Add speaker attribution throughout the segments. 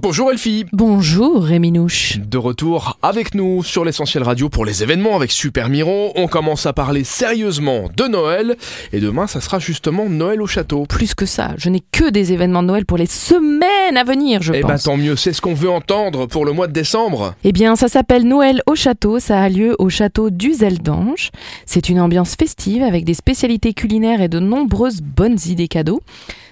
Speaker 1: Bonjour Elfie
Speaker 2: Bonjour Rémi Nouche.
Speaker 1: De retour avec nous sur l'essentiel radio pour les événements avec Super Miro. On commence à parler sérieusement de Noël et demain ça sera justement Noël au château.
Speaker 2: Plus que ça, je n'ai que des événements de Noël pour les semaines à venir, je
Speaker 1: Eh ben
Speaker 2: pense.
Speaker 1: tant mieux, c'est ce qu'on veut entendre pour le mois de décembre.
Speaker 2: Eh bien, ça s'appelle Noël au château, ça a lieu au château d'Uzeldange. C'est une ambiance festive avec des spécialités culinaires et de nombreuses bonnes idées cadeaux.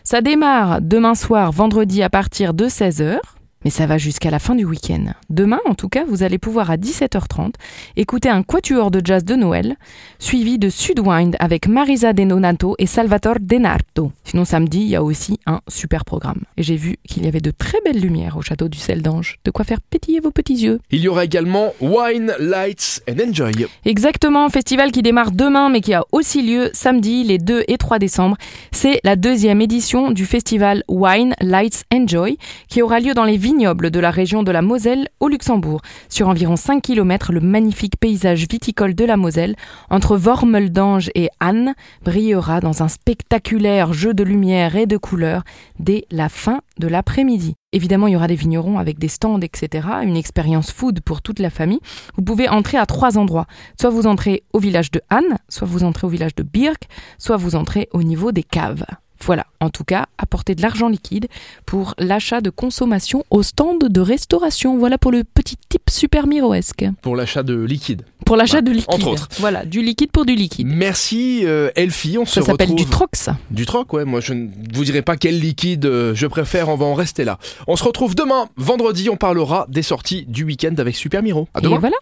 Speaker 2: Ça démarre demain soir, vendredi à partir de 16h. Mais ça va jusqu'à la fin du week-end. Demain, en tout cas, vous allez pouvoir à 17h30 écouter un quatuor de jazz de Noël, suivi de Sudwind avec Marisa De Nonato et Salvatore Denarto. Sinon, samedi, il y a aussi un super programme. Et j'ai vu qu'il y avait de très belles lumières au château du Sel d'Ange. De quoi faire pétiller vos petits yeux.
Speaker 1: Il y aura également Wine, Lights and Enjoy.
Speaker 2: Exactement, festival qui démarre demain mais qui a aussi lieu samedi les 2 et 3 décembre. C'est la deuxième édition du festival Wine, Lights, Enjoy qui aura lieu dans les de la région de la Moselle au Luxembourg. Sur environ 5 km, le magnifique paysage viticole de la Moselle entre Wormeldange et Anne brillera dans un spectaculaire jeu de lumière et de couleurs dès la fin de l'après-midi. Évidemment, il y aura des vignerons avec des stands, etc. Une expérience food pour toute la famille. Vous pouvez entrer à trois endroits. Soit vous entrez au village de Anne, soit vous entrez au village de Birk, soit vous entrez au niveau des caves. Voilà, en tout cas, apportez de l'argent liquide pour l'achat de consommation au stand de restauration. Voilà pour le petit tip super miroesque.
Speaker 1: Pour l'achat de liquide.
Speaker 2: Pour l'achat de liquide.
Speaker 1: entre autres.
Speaker 2: Voilà, du liquide pour du liquide.
Speaker 1: Merci euh, Elfie, on
Speaker 2: Ça
Speaker 1: se
Speaker 2: s'appelle
Speaker 1: retrouve...
Speaker 2: du troc, ça.
Speaker 1: Du troc, ouais. Moi, je ne vous dirai pas quel liquide euh, je préfère. On va en rester là. On se retrouve demain, vendredi. On parlera des sorties du week-end avec Super Miro. À demain.
Speaker 2: Et voilà.